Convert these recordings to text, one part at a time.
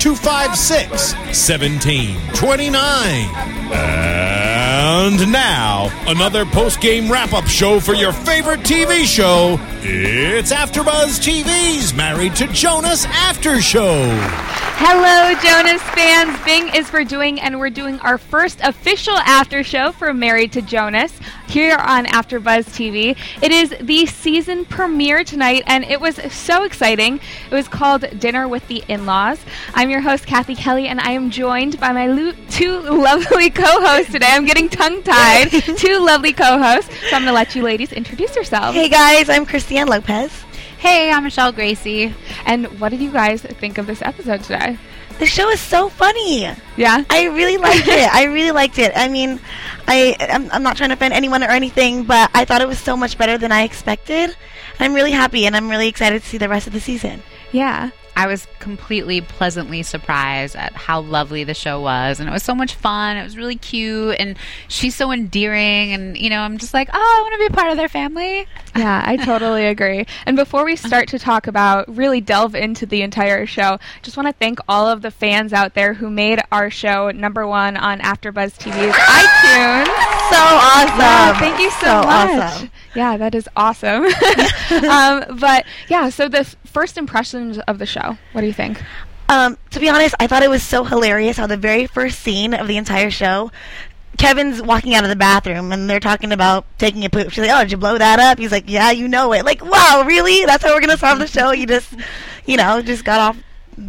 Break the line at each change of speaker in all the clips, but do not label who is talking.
256 1729. And now, another post game wrap up show for your favorite TV show. It's AfterBuzz TV's Married to Jonas After Show.
Hello, Jonas fans. Bing is for doing, and we're doing our first official after show for Married to Jonas here on AfterBuzz TV. It is the season premiere tonight, and it was so exciting. It was called Dinner with the In-Laws. I'm your host, Kathy Kelly, and I am joined by my lo- two lovely co-hosts today. I'm getting tongue-tied. two lovely co-hosts. So I'm going to let you ladies introduce yourselves.
Hey guys, I'm Christiane Lopez.
Hey, I'm Michelle Gracie.
And what did you guys think of this episode today?
The show is so funny.
Yeah.
I really liked it. I really liked it. I mean, I I'm, I'm not trying to offend anyone or anything, but I thought it was so much better than I expected. I'm really happy, and I'm really excited to see the rest of the season.
Yeah.
I was completely pleasantly surprised at how lovely the show was. And it was so much fun. It was really cute. And she's so endearing. And, you know, I'm just like, oh, I want to be a part of their family.
Yeah, I totally agree. And before we start to talk about, really delve into the entire show, just want to thank all of the fans out there who made our show number one on AfterBuzz TV's iTunes.
So awesome.
Yeah, thank you so,
So
much.
awesome.
Yeah, that is awesome. um, but yeah, so the f- first impressions of the show, what do you think?
Um, to be honest, I thought it was so hilarious how the very first scene of the entire show, Kevin's walking out of the bathroom and they're talking about taking a poop. She's like, "Oh, did you blow that up?" He's like, "Yeah, you know it." Like, wow, really? That's how we're gonna solve the show? You just, you know, just got off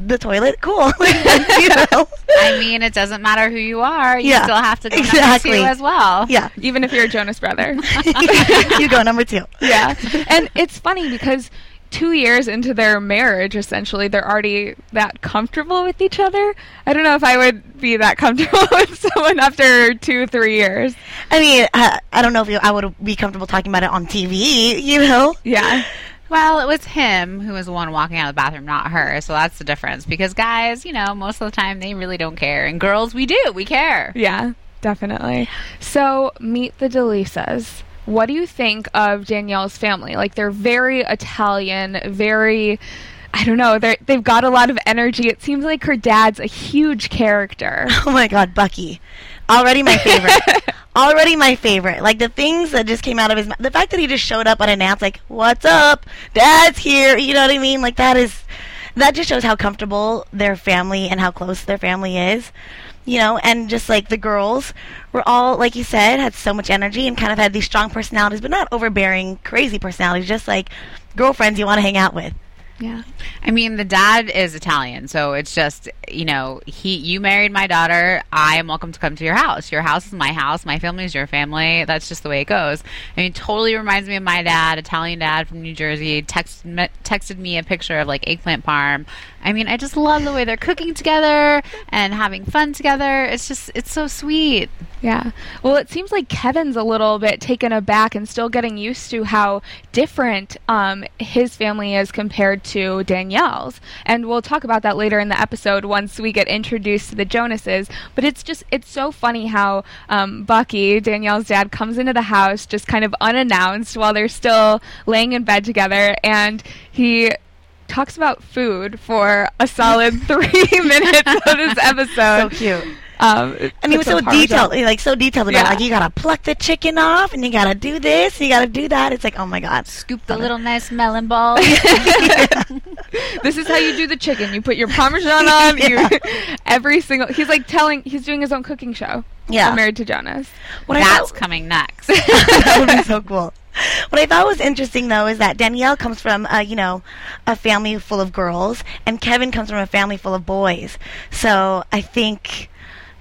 the toilet. Cool. you know?
I mean, it doesn't matter who you are. You
Yeah,
still have to go number two as well.
Yeah.
Even if you're a Jonas brother.
you go number two.
yeah. And it's funny because two years into their marriage, essentially, they're already that comfortable with each other. I don't know if I would be that comfortable with someone after two, three years.
I mean, uh, I don't know if you, I would be comfortable talking about it on TV. You know?
Yeah.
Well, it was him who was the one walking out of the bathroom, not her. So that's the difference. Because guys, you know, most of the time they really don't care. And girls, we do. We care.
Yeah, definitely. So, meet the Deleasas. What do you think of Danielle's family? Like, they're very Italian, very. I don't know. They're, they've got a lot of energy. It seems like her dad's a huge character.
Oh my God, Bucky. Already my favorite. Already my favorite. Like the things that just came out of his mouth. The fact that he just showed up unannounced, like, what's up? Dad's here. You know what I mean? Like, that is. That just shows how comfortable their family and how close their family is. You know, and just like the girls were all, like you said, had so much energy and kind of had these strong personalities, but not overbearing, crazy personalities, just like girlfriends you want to hang out with.
Yeah.
I mean, the dad is Italian, so it's just you know he. You married my daughter. I am welcome to come to your house. Your house is my house. My family is your family. That's just the way it goes. I mean, totally reminds me of my dad, Italian dad from New Jersey. Texted me, texted me a picture of like eggplant parm. I mean, I just love the way they're cooking together and having fun together. It's just it's so sweet.
Yeah. Well, it seems like Kevin's a little bit taken aback and still getting used to how different um, his family is compared to Danielle's. And we'll talk about that later in the episode once we get introduced to the Jonases. But it's just, it's so funny how um, Bucky, Danielle's dad, comes into the house just kind of unannounced while they're still laying in bed together. And he talks about food for a solid three minutes of this
episode.
So
cute.
Um,
And he was so
some Parmesan-
detailed, like so detailed about
Yeah.
like you gotta pluck the chicken off, and you gotta do this, and you gotta do that. It's like, oh my god,
Scoop the little nice melon ball.
this is how you do the chicken. You put your parmesan on. You every single. He's like telling. He's doing his own cooking show.
Yeah.
I'm married to Jonas.
What I
That's
thought-
coming next.
that would be so cool. What I thought was interesting though is that Danielle comes from, uh, you know, a family full of girls, and Kevin comes from a family full of boys. So I think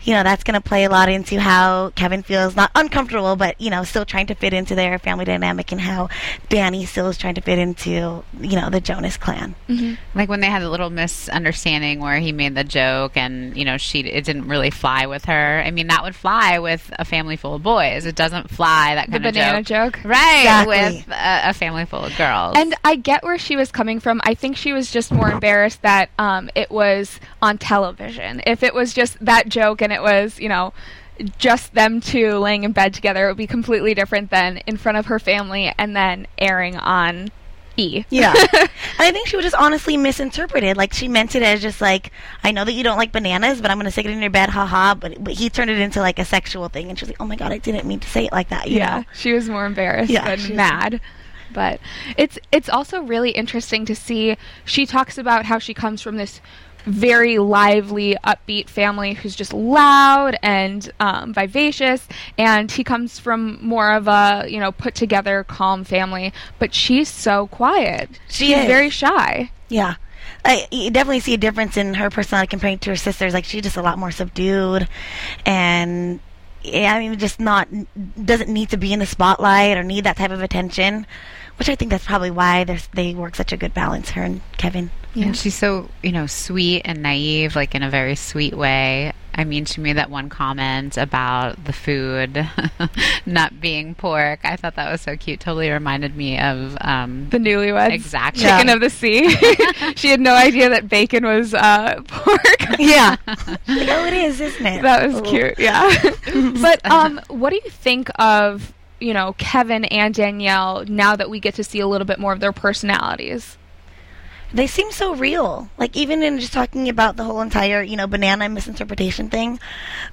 you know, that's going to play a lot into how Kevin feels not uncomfortable, but, you know, still trying to fit into their family dynamic and how Danny still is trying to fit into, you know, the Jonas clan.
Like when they had a little misunderstanding where he made the joke and, you know, she it didn't really fly with her. I mean, that would fly with a family full of boys. It doesn't fly that
The
kind of
banana joke.
Right,
Exactly.
with a, a family full of girls.
And I get where she was coming from. I think she was just more embarrassed that um, it was on television. If it was just that joke and it was, you know, just them two laying in bed together, it would be completely different than in front of her family and then airing on E.
Yeah. and I think she was just honestly misinterpreted. Like she meant it as just like, I know that you don't like bananas, but I'm gonna stick it in your bed, haha. But but he turned it into like a sexual thing, and she's like, oh my god, I didn't mean to say it like that. You
yeah,
know?
she was more embarrassed
Yeah,
than
she was-
mad. But it's it's also really interesting to see. She talks about how she comes from this very lively, upbeat family who's just loud and um, vivacious, and he comes from more of a you know put together, calm family. But she's so quiet.
She
she's
is.
very shy.
Yeah. I, you definitely see a difference in her personality compared to her sisters. Like she's just a lot more subdued, and yeah, I mean, just not doesn't need to be in the spotlight or need that type of attention. Which I think that's probably why they work such a good balance. Her and Kevin.
And she's so, you know, sweet and naive, like in a very sweet way. I mean, she made that one comment about the food not being pork. I thought that was so cute. Totally reminded me of um,
The newlyweds,
Exactly.
chicken
Yeah.
of the sea. she had no idea that bacon was uh, pork.
Yeah. like, oh, it is, isn't it?
That was
Oh.
cute, yeah. but um, what do you think of you know Kevin and Danielle now that we get to see a little bit more of their personalities?
They seem so real. Like even in just talking about the whole entire, you know, banana misinterpretation thing,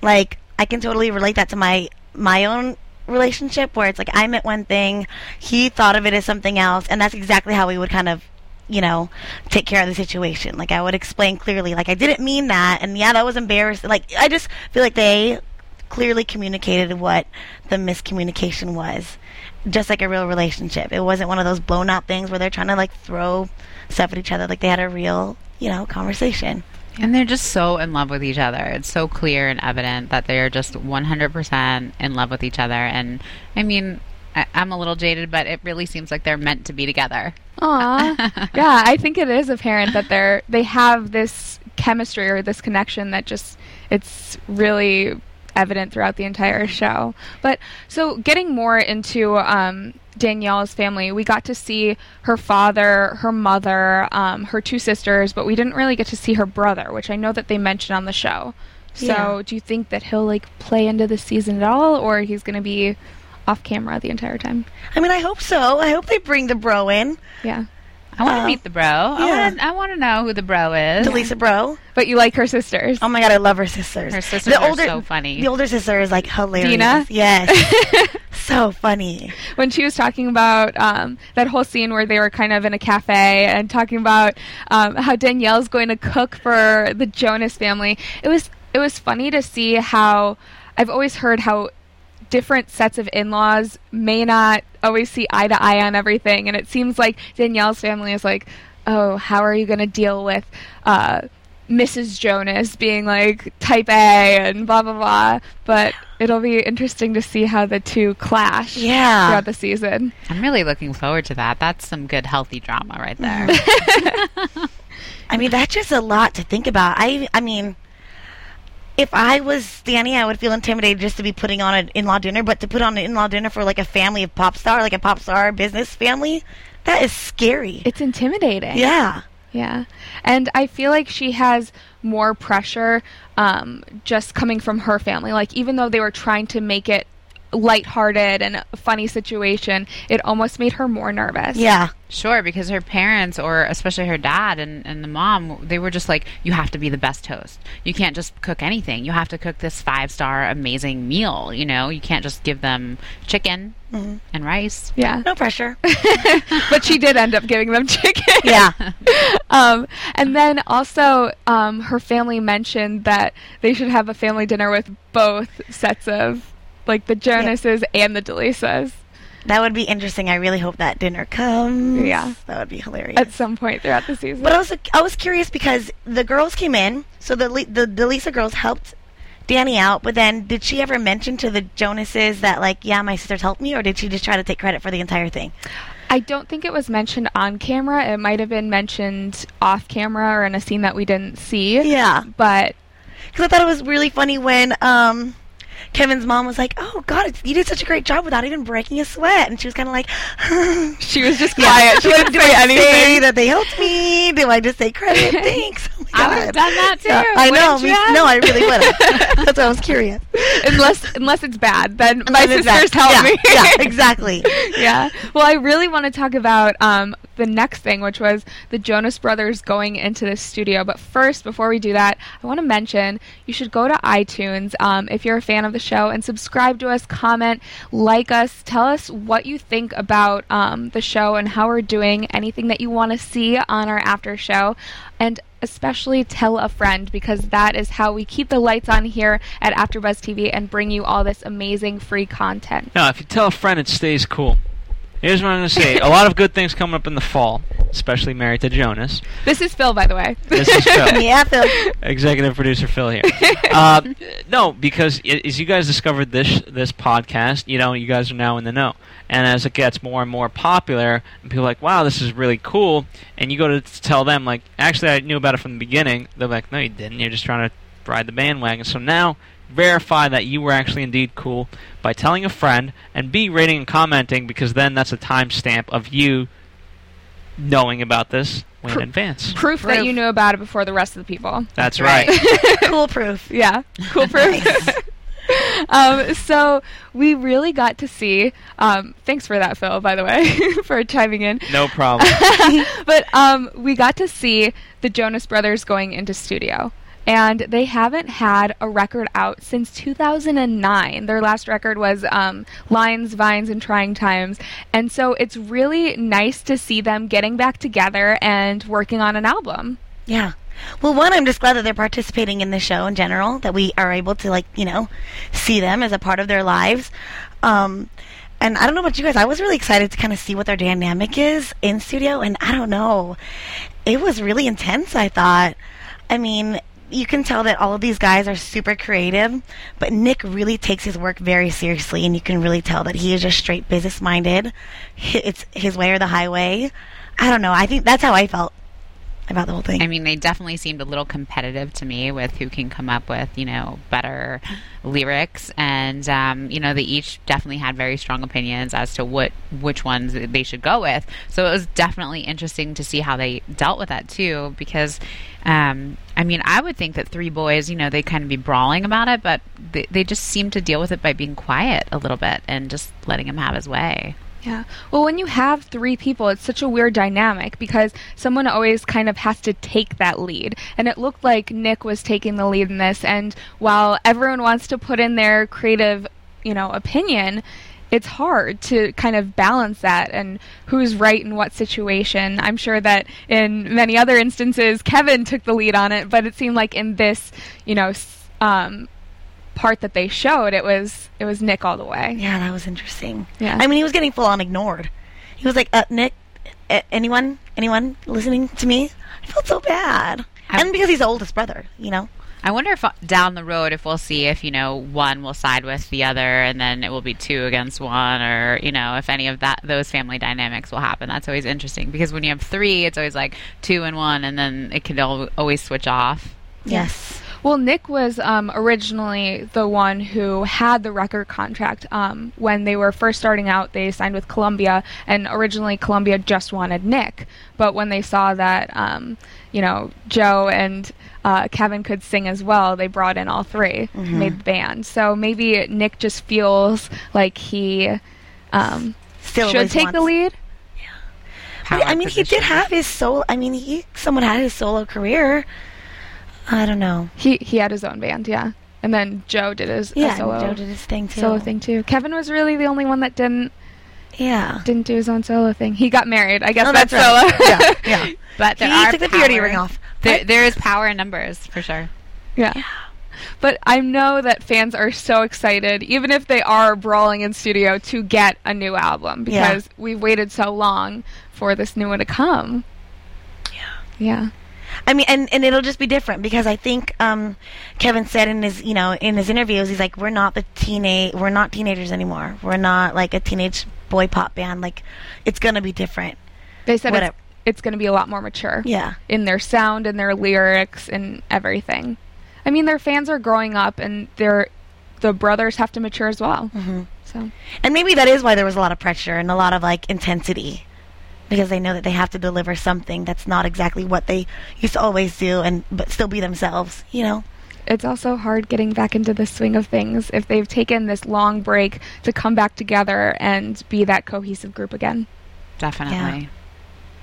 like I can totally relate that to my my own relationship where it's like I meant one thing, he thought of it as something else, and that's exactly how we would kind of you know, take care of the situation. Like I would explain clearly, like I didn't mean that, and yeah, that was embarrassing. Like I just feel like they clearly communicated what the miscommunication was, just like a real relationship. It wasn't one of those blown out things where they're trying to like throw stuff at each other. Like they had a real, you know, conversation.
And they're just so in love with each other. It's so clear and evident that they're just 100% in love with each other. And I mean, I, I'm a little jaded, but it really seems like they're meant to be together.
Aw, yeah, I think it is apparent that they're they have this chemistry or this connection that just it's really evident throughout the entire show. But so getting more into um, Danielle's family, we got to see her father, her mother, um, her two sisters, but we didn't really get to see her brother, which I know that they mentioned on the show. So
Yeah.
do you think that he'll like play into the season at all, or he's going to be off camera the entire time?
I mean, I hope so. I hope they bring the bro in,
Yeah.
I want to
Uh,
meet the bro. I
yeah.
want to. I want to know who the bro is.
to Lisa Bro.
But you like her sisters.
Oh my god, I love her sisters.
Her sisters are so funny.
The older sister is like hilarious.
Dina?
Yes. so funny.
when she was talking about um, that whole scene where they were kind of in a cafe and talking about um, how Danielle's going to cook for the Jonas family, it was it was funny to see how I've always heard how different sets of in-laws may not always see eye to eye on everything, and it seems like Danielle's family is like, oh, how are you going to deal with? Uh, Mrs. Jonas being like type A and blah blah blah, but it'll be interesting to see how the two clash
Yeah.
throughout the season.
I'm really looking forward to that. That's some good, healthy drama right there.
I mean, that's just a lot to think about. I I mean, if I was Danny, I would feel intimidated just to be putting on an in-law dinner, but to put on an in-law dinner for like a family of pop star, like a pop star business family, that is scary.
It's intimidating.
yeah.
Yeah. And I feel like she has more pressure um, just coming from her family. Like, even though they were trying to make it lighthearted and funny situation, it almost made her more nervous.
Yeah.
Sure, because her parents, or especially her dad and, and the mom, they were just like, you have to be the best host. You can't just cook anything. You have to cook this five star amazing meal. You know, you can't just give them chicken and rice.
Yeah.
No pressure.
but she did end up giving them chicken.
yeah.
um, and then also, um, her family mentioned that they should have a family dinner with both sets of, like, the Jonases and the Deleasas.
That would be interesting. I really hope that dinner comes.
Yeah.
That would be hilarious.
at some point throughout the season.
But I was I was curious because the girls came in, so the Le- the the Lisa girls helped Danny out. But then, did she ever mention to the Jonases that like, yeah, my sisters helped me, or did she just try to take credit for the entire thing?
I don't think it was mentioned on camera. It might have been mentioned off camera or in a scene that we didn't see.
Yeah,
But
because I thought it was really funny when um. Kevin's mom was like, "Oh God, it's, you did such a great job without even breaking a sweat," and she was kind of like,
she was just quiet. She didn't
do
say anything.
say that they helped me? Do I just say credit? Thanks. Oh my
I would have done that too.
Yeah, I know. Me, no, I really would have. That's why I was curious.
unless unless it's bad, then my
then it's
sisters help
yeah,
me.
yeah, exactly.
yeah. Well, I really want to talk about um, the next thing, which was the Jonas Brothers going into the studio. But first, before we do that, I want to mention you should go to iTunes um, if you're a fan of the show and subscribe to us, comment, like us, tell us what you think about um, the show and how we're doing, anything that you want to see on our after show. And especially tell a friend because that is how we keep the lights on here at AfterBuzz TV and bring you all this amazing free content.
No, if you tell a friend, it stays cool. Here's what I'm going to say. A lot of good things coming up in the fall, especially Married to Jonas.
This is Phil, by the way.
This is Phil.
Yeah, Phil.
Executive producer Phil here. uh, no, because i- as you guys discovered this this podcast, you know, you guys are now in the know. And as it gets more and more popular, and people are like, "Wow, this is really cool," and you go to t- tell them, like, "Actually, I knew about it from the beginning." They're like, "No, you didn't. You're just trying to ride the bandwagon." So now, verify that you were actually indeed cool by telling a friend, and B, rating and commenting, because then that's a timestamp of you knowing about this way in advance.
Proof that you knew about it before the rest of the people.
That's
right.
right.
cool proof.
Yeah, cool proof. um, so we really got to see. Um, thanks for that, Phil. By the way, for chiming in.
No problem.
but um, we got to see the Jonas Brothers going into studio. And they haven't had a record out since 2009. Their last record was um, Lines, Vines, and Trying Times. And so it's really nice to see them getting back together and working on an album.
Yeah. Well, one, I'm just glad that they're participating in the show in general, that we are able to, like, you know, see them as a part of their lives. Um, and I don't know about you guys, I was really excited to kind of see what their dynamic is in studio, and I don't know. It was really intense, I thought. I mean, you can tell that all of these guys are super creative, but Nick really takes his work very seriously, and you can really tell that he is just straight business minded. It's his way or the highway. I don't know. I think that's how I felt about the whole thing.
I mean, they definitely seemed a little competitive to me with who can come up with, you know, better lyrics, and um, you know, they each definitely had very strong opinions as to what which ones they should go with. So it was definitely interesting to see how they dealt with that too, because. Um, I mean, I would think that three boys, you know, they kind of be brawling about it, but they, they just seem to deal with it by being quiet a little bit and just letting him have his way.
Yeah. Well, when you have three people, it's such a weird dynamic because someone always kind of has to take that lead. And it looked like Nick was taking the lead in this. And while everyone wants to put in their creative, you know, opinion, it's hard to kind of balance that and who's right in what situation. I'm sure that in many other instances, Kevin took the lead on it, but it seemed like in this, you know, um, part that they showed, it was it was Nick all the way.
Yeah, that was interesting.
Yeah.
I mean, he was getting full on ignored. He was like, uh, Nick, uh, anyone, anyone listening to me? I felt so bad.
I-
and because he's the oldest brother, you know?
I wonder if uh, down the road if we'll see if you know one will side with the other and then it will be two against one or you know if any of that those family dynamics will happen. That's always interesting because when you have three, it's always like two and one, and then it can always switch off.
Yes.
Well, Nick was um, originally the one who had the record contract. Um, when they were first starting out, they signed with Columbia, and originally Columbia just wanted Nick. But when they saw that, um, you know, Joe and uh, Kevin could sing as well, they brought in all 3 made the band. So maybe Nick just feels like he um,
Still
should take the
wants-
lead.
But, I
Power
mean, he did have his solo. I mean, he somewhat had his solo career. I don't know.
He he had his own band, yeah. And then Joe did his
Yeah, and
solo
Joe did his thing too.
solo thing too. Kevin was really the only one that didn't
Yeah.
didn't do his own solo thing. He got married. I guess
Oh,
that's,
that's
solo.
yeah, yeah.
But there
he
are
took the purity ring off.
There, there is power in numbers for sure.
yeah. But I know that fans are so excited, even if they are brawling in studio, to get a new album
Yeah.
because we've waited so long for this new one to come. Yeah. Yeah.
I mean, and, and it'll just be different because I think um, Kevin said in his you know in his interviews he's like we're not the teenage we're not teenagers anymore we're not like a teenage boy pop band like it's gonna be different
They said it's, it's going to be a lot more mature.
yeah
in their sound and their lyrics and everything. I mean, their fans are growing up, and their the brothers have to mature as well. Mm-hmm. So
and maybe that is why there was a lot of pressure and a lot of like intensity because they know that they have to deliver something that's not exactly what they used to always do and but still be themselves you know
it's also hard getting back into the swing of things if they've taken this long break to come back together and be that cohesive group again.
Definitely.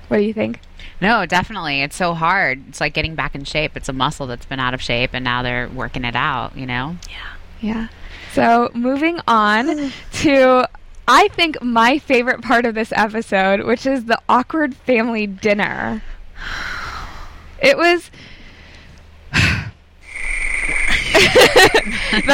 What do you think?
No, definitely. It's so hard. It's like getting back in shape. It's a muscle that's been out of shape, and now they're working it out. You know.
Yeah. Yeah. So moving on to I think my favorite part of this episode, which is the awkward family dinner. It was that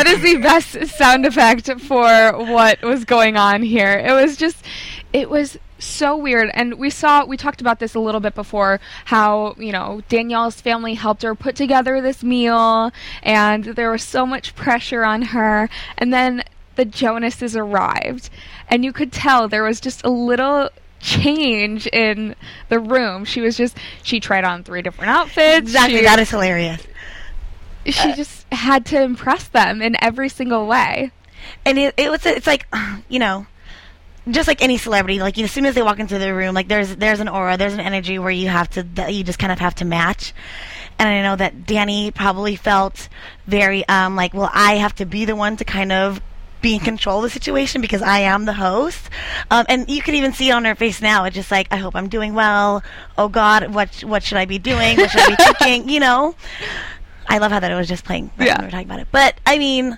is the best sound effect for what was going on here. It was just it was so weird and we saw we talked about this a little bit before how you know Danielle's family helped her put together this meal and there was so much pressure on her and then the Jonases arrived. And you could tell there was just a little change in the room. She was just she tried on three different outfits.
Exactly
she,
that is hilarious.
She just had to impress them in every single way.
And it, it was it's like you know just like any celebrity like as soon as they walk into the room like there's there's an aura there's an energy where you have to that you just kind of have to match. And i know that danny probably felt very um like well i have to be the one to kind of be in control of the situation because I am the host. Um, and you can even see it on her face now. It's just like, I hope I'm doing well. Oh God, what what should I be doing? What should I be thinking? You know, I love how that it was just playing right
Yeah.
when we were talking about it. But I mean,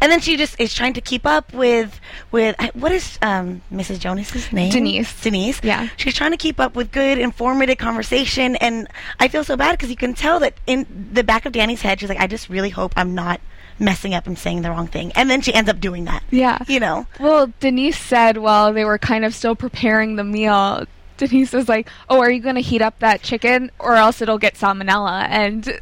and then she just is trying to keep up with with what is um, Mrs. Jonas's name?
Denise.
Denise.
Yeah.
She's trying to keep up with good, informative conversation, and I feel so bad because you can tell that in the back of Danny's head, she's like, I just really hope I'm not messing up and saying the wrong thing, and then she ends up doing that.
Yeah.
You know.
Well, Denise said while they were kind of still preparing the meal, Denise was like, "Oh, are you going to heat up that chicken or else it'll get salmonella?" And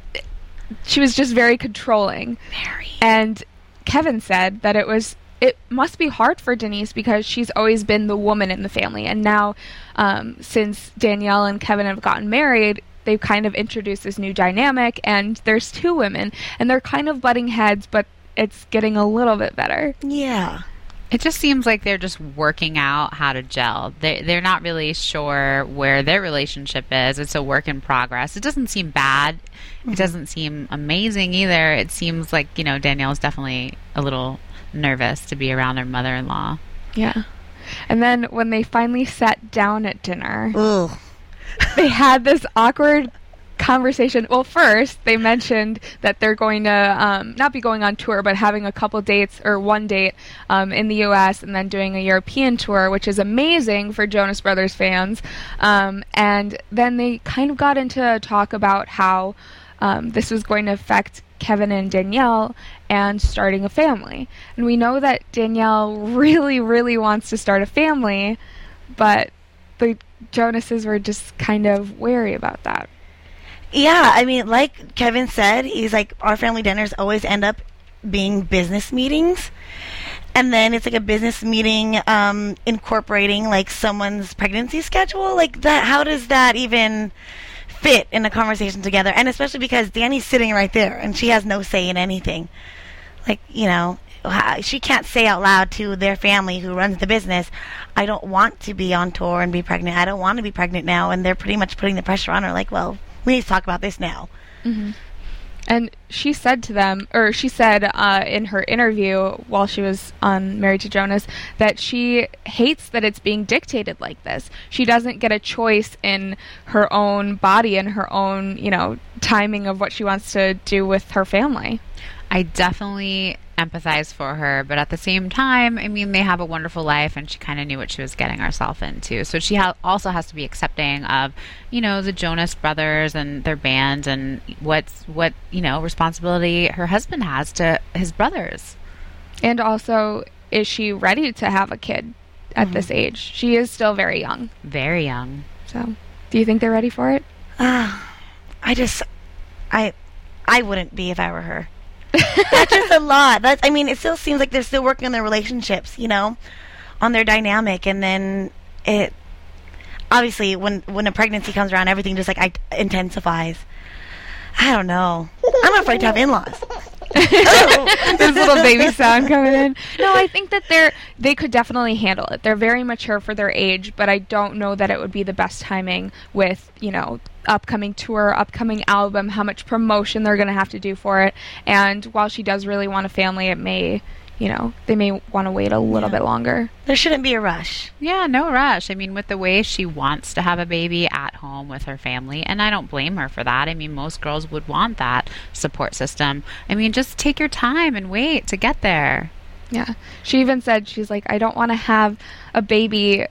she was just very controlling.
Very.
And Kevin said that it was it must be hard for Denise because she's always been the woman in the family, and now um, since Danielle and Kevin have gotten married. They've kind of introduced this new dynamic, and there's two women, and they're kind of butting heads, but it's getting a little bit better.
Yeah.
It just seems like they're just working out how to gel. They they're not really sure where their relationship is. It's a work in progress. It doesn't seem bad. It mm-hmm. doesn't seem amazing either. It seems like you know Danielle's definitely a little nervous to be around her mother-in-law.
Yeah. And then when they finally sat down at dinner,
Ugh.
they had this awkward conversation. Well, first they mentioned that they're going to um, not be going on tour, but having a couple dates or one date um, in the U.S. and then doing a European tour, which is amazing for Jonas Brothers fans. Um, and then they kind of got into a talk about how um, this was going to affect Kevin and Danielle and starting a family. And we know that Danielle really, really wants to start a family, but the Jonases were just kind of wary about that.
Yeah, I mean, like Kevin said, he's like our family dinners always end up being business meetings, and then it's like a business meeting um, incorporating like someone's pregnancy schedule. Like that, how does that even fit in a conversation together? And especially because Danny's sitting right there, and she has no say in anything. Like you know. How- She can't say out loud to their family who runs the business, I don't want to be on tour and be pregnant. I don't want to be pregnant now. And they're pretty much putting the pressure on her, like, well, we need to talk about this now.
And she said to them, or she said uh, in her interview while she was on Married to Jonas, that she hates that it's being dictated like this. She doesn't get a choice in her own body and her own, you know, timing of what she wants to do with her family.
I definitely empathize for her, but at the same time, I mean, they have a wonderful life, and she kind of knew what she was getting herself into. So she ha- also has to be accepting of, you know, the Jonas Brothers and their band, and what's what you know responsibility her husband has to his brothers.
And also, is she ready to have a kid at
Mm-hmm.
this age? She is still very young.
Very young.
So, do you think they're ready for it?
Ah, I just, I, I wouldn't be if I were her. That's just a lot. That's, I mean, it still seems like they're still working on their relationships, you know, on their dynamic, and then it, obviously, when when a pregnancy comes around, everything just like I, intensifies. I don't know. I'm afraid to have in-laws.
this little baby sound coming in. No, I think that they're they could definitely handle it. They're very mature for their age, but I don't know that it would be the best timing with, you know, upcoming tour, upcoming album, how much promotion they're going to have to do for it. And while she does really want a family, it may, you know, they may want to wait a little
Yeah.
bit longer.
There shouldn't be a rush.
Yeah, no rush. I mean, with the way she wants to have a baby at home with her family, and I don't blame her for that. I mean, most girls would want that support system. I mean, just take your time and wait to get there.
Yeah. She even said she's like I don't want to have a baby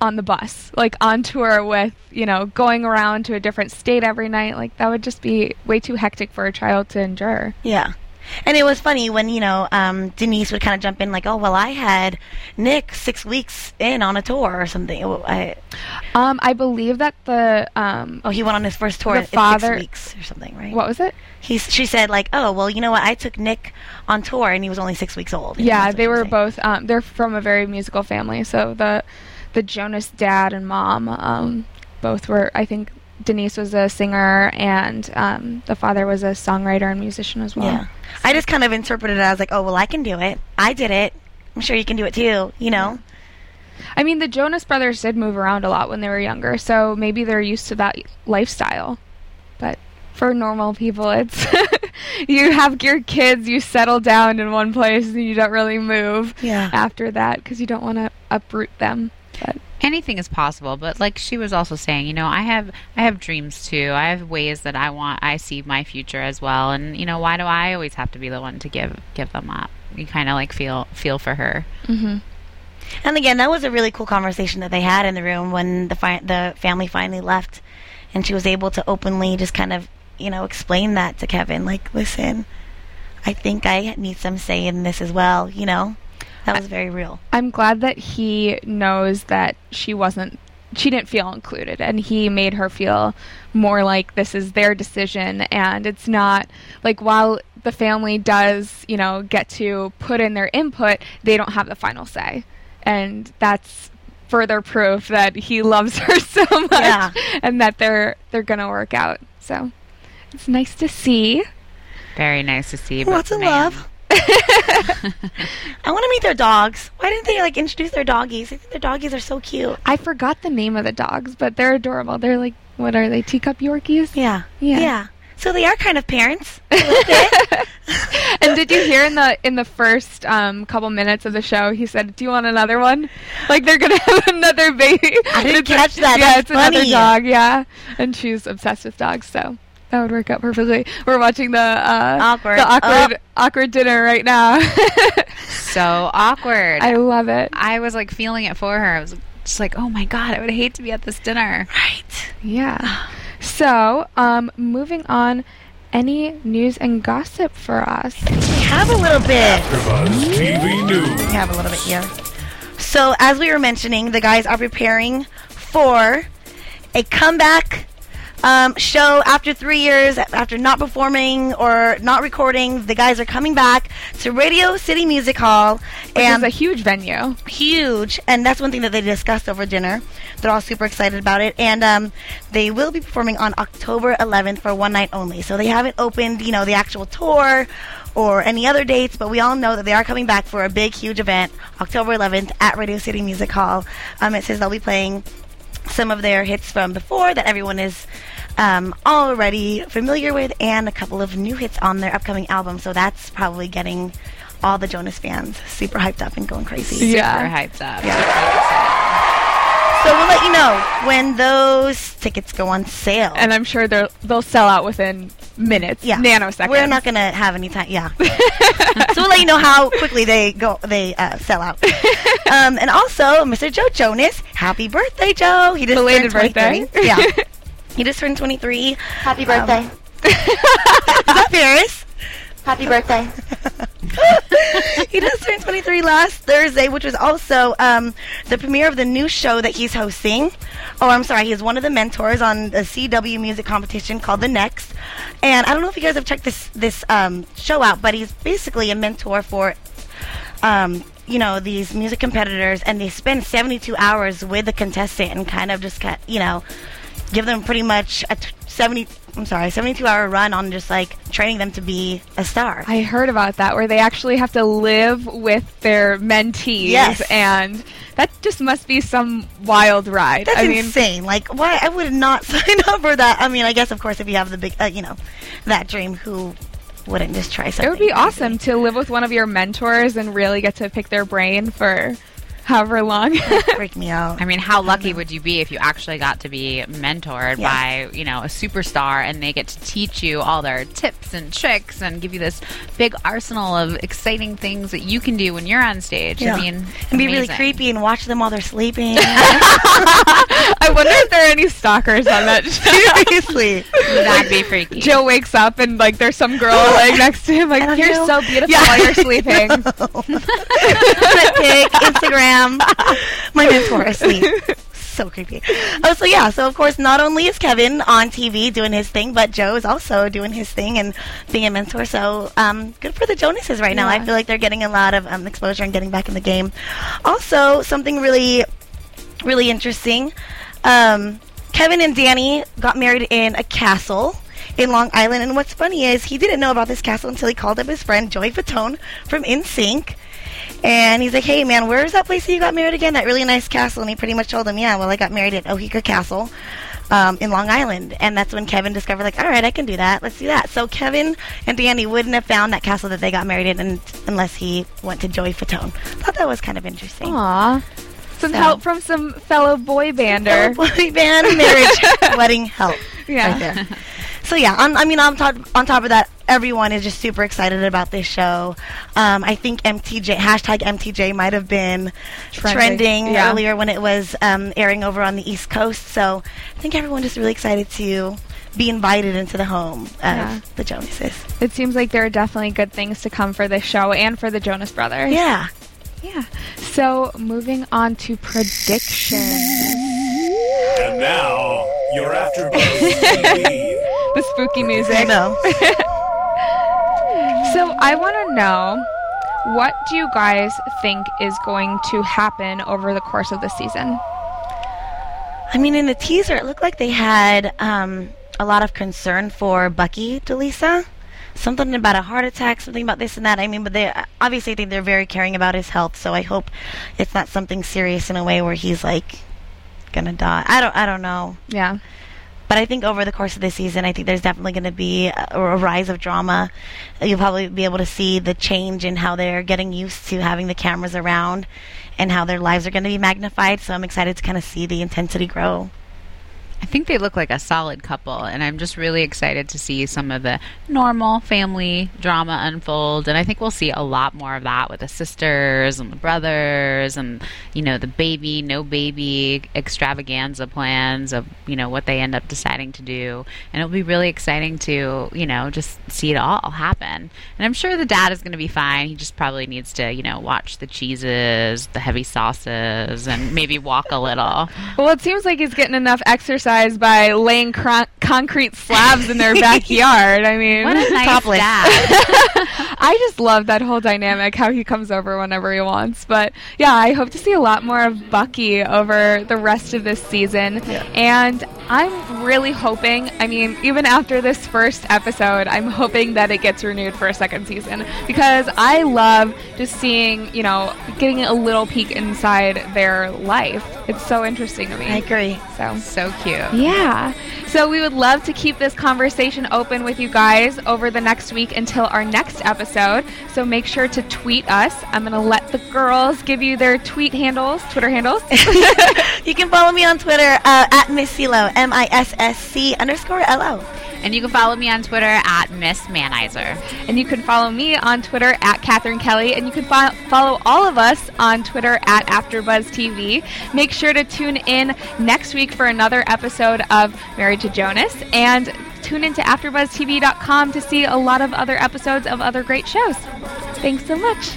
on the bus, like on tour with, you know, going around to a different state every night. Like that would just be way too hectic for a child to endure.
Yeah. And it was funny when, you know, um, Denise would kind of jump in like, oh, well, I had Nick six weeks in on a tour or something. I,
Um I believe that the um
oh he went on his first tour
The father-
six weeks or something, right?
what was it?
He's, she said, like, oh, well, you know what? I took Nick on tour and he was only six weeks old.
Yeah, they were
saying.
both um they're from a very musical family. So the the Jonas dad and mom um both were I think Denise was a singer and um the father was a songwriter and musician as well.
Yeah. I just kind of interpreted it as like, oh, well, I can do it. I did it. I'm sure you can do it too, you know?
I mean, the Jonas Brothers did move around a lot when they were younger, so maybe they're used to that lifestyle. But for normal people, it's you have your kids, you settle down in one place, and you don't really move
Yeah.
after that because you don't want to uproot them. But
anything is possible. But like she was also saying you know i have i have dreams too. I have ways that i want i see my future as well. And you know why do i always have to be the one to give give them up? You kind of like feel feel for her. Mm-hmm.
And again, that was a really cool conversation that they had in the room when the fi- the family finally left, and she was able to openly just kind of you know explain that to Kevin. Like, listen, I think I need some say in this as well. You know, that was very real.
I'm glad that he knows that she wasn't she didn't feel included and he made her feel more like this is their decision and it's not like while the family does, you know, get to put in their input, they don't have the final say. And that's further proof that he loves her so much
Yeah.
and that they're they're going to work out. So it's nice to see.
very nice to see
Lots of
man,
love. I want to meet their dogs. Why didn't they like introduce their doggies? I think their doggies are so cute.
I forgot the name of the dogs, but they're adorable. They're like what are they? Teacup Yorkies?
Yeah,
Yeah.
yeah. So they are kind of parents.
and did you hear in the in the first um, couple minutes of the show he said, "Do you want another one?" Like they're gonna have another baby.
I didn't catch that.
Yeah,
That's
it's another dog. Yeah, and she's obsessed with dogs, so that would work out perfectly. We're watching the uh,
Awkward.
the awkward awkward dinner right now.
so awkward
I love it.
I was like feeling it for her i was just like oh my god i would hate to be at this dinner
right.
Yeah. So, um, moving on. Any news and gossip for us?
We have a little bit.
AfterBuzz TV News.
We have a little bit here. So, as we were mentioning, the guys are preparing for a comeback um, show after three years, after not performing or not recording. The guys are coming back to Radio City Music Hall,
Which
and
is a huge venue.
huge. And that's one thing that they discussed over dinner. They're all super excited about it, and um, they will be performing on October 11th for one night only. So they haven't opened, you know, the actual tour or any other dates, but we all know that they are coming back for a big, huge event, October 11th at Radio City Music Hall. Um, it says they'll be playing some of their hits from before that everyone is um, already familiar with, and a couple of new hits on their upcoming album. So that's probably getting all the Jonas fans super hyped up and going crazy.
Yeah.
super hyped up
So So we'll let you know when those tickets go on sale.
And I'm sure they'll they'll sell out within minutes,
yeah,
nanoseconds.
We're not gonna have any time. Yeah. so we'll let you know how quickly they go. They uh, sell out. um, and also, Mr. Joe Jonas, happy birthday, Joe! He just
Belated
turned 23.
birthday.
Yeah. he just turned 23.
Happy birthday.
Um, is that Paris?
Happy birthday.
he just turned 23 last Thursday, which was also um, the premiere of the new show that he's hosting. Oh, I'm sorry, he's one of the mentors on the CW music competition called The Next. And I don't know if you guys have checked this this um, show out, but he's basically a mentor for, um, you know, these music competitors, and they spend 72 hours with the contestant and kind of just, you know, give them pretty much a t- 70. I'm sorry, 72 hour run on just like training them to be a star.
I heard about that where they actually have to live with their mentees,
Yes.
and that just must be some wild ride.
That's
I mean,
insane. Like, why? I would not sign up for that. I mean, I guess, of course, if you have the big, uh, you know, that dream, who wouldn't just try something?
it would be
crazy?
awesome to live with one of your mentors and really get to pick their brain for however long.
Freak me out.
I mean, how lucky mm-hmm. would you be if you actually got to be mentored
Yeah.
by, you know, a superstar and they get to teach you all their tips and tricks and give you this big arsenal of exciting things that you can do when you're on stage?
Yeah.
I mean,
and be really creepy and watch them while they're sleeping.
I wonder if there are any stalkers on that show.
Seriously.
That'd be freaky.
Joe wakes up and like there's some girl laying next to him like you're
know.
so beautiful
Yeah.
while you're sleeping.
That pic, Instagram. My mentor asleep. So creepy. Oh, so yeah. So of course, not only is Kevin on TV doing his thing, but Joe is also doing his thing and being a mentor. So um, good for the Jonases right now. I feel like they're getting a lot of um, exposure and getting back in the game. Also, something really, really interesting. Um, Kevin and Danny got married in a castle in Long Island. And what's funny is he didn't know about this castle until he called up his friend Joey Fatone from NSYNC. And he's like, hey, man, where's that place that you got married again? That really nice castle. And he pretty much told him, yeah, well, I got married at Oheka Castle um, in Long Island. And that's when Kevin discovered, like, all right, I can do that. Let's do that. So Kevin and Danny wouldn't have found that castle that they got married in un- unless he went to Joey Fatone. thought that was kind of interesting.
Aw. Some
So-
help from some fellow boy bander.
boy band marriage wedding help
Yeah.
right there. So yeah, on, I mean, on top on top of that, everyone is just super excited about this show. Um, I think MTJ hashtag MTJ might have been
Trending,
trending,
yeah.
earlier when it was um, airing over on the East Coast. So I think everyone is really excited to be invited into the home of
Yeah.
the Jonases.
It seems like there are definitely good things to come for this show and for the Jonas Brothers.
Yeah.
Yeah. So moving on to predictions.
And now, you're after Buzz TV.
The spooky music.
I know.
So I want to know what do you guys think is going to happen over the course of the season?
I mean, in the teaser, it looked like they had um, a lot of concern for Bucky Deleasa. Something about a heart attack, something about this and that. I mean, but they obviously I think they're very caring about his health. So I hope it's not something serious in a way where he's like gonna die. I don't. I don't know.
Yeah.
But I think over the course of the season, I think there's definitely going to be a, a rise of drama. You'll probably be able to see the change in how they're getting used to having the cameras around and how their lives are going to be magnified. So I'm excited to kind of see the intensity grow.
I think they look like a solid couple, and I'm just really excited to see some of the normal family drama unfold. And I think we'll see a lot more of that with the sisters and the brothers, and you know the baby, no baby extravaganza plans of you know what they end up deciding to do. And it'll be really exciting to you know just see it all happen. And I'm sure the dad is going to be fine. He just probably needs to you know watch the cheeses, the heavy sauces, and maybe walk a little.
Well, it seems like he's getting enough exercise by laying cron- concrete slabs in their backyard. I mean,
What a nice
Topless.
I just love that whole dynamic, how he comes over whenever he wants. But yeah, I hope to see a lot more of Bucky over the rest of this season. And I'm really hoping, I mean, even after this first episode, I'm hoping that it gets renewed for a second season because I love just seeing, you know, getting a little peek inside their life. It's so interesting to me.
I agree.
So.
so cute.
Yeah. So we would love to keep this conversation open with you guys over the next week until our next episode. So make sure to tweet us. I'm going to let the girls give you their tweet handles, Twitter handles.
You can follow me on Twitter uh, at Missilo, M I S S C underscore L O.
And you can follow me on Twitter at Miss Manizer.
And you can follow me on Twitter at Catherine Kelly, and you can fo- follow all of us on Twitter at AfterBuzzTV. Make sure to tune in next week for another episode of Married to Jonas, and tune into AfterBuzzTV.com to see a lot of other episodes of other great shows. Thanks so much.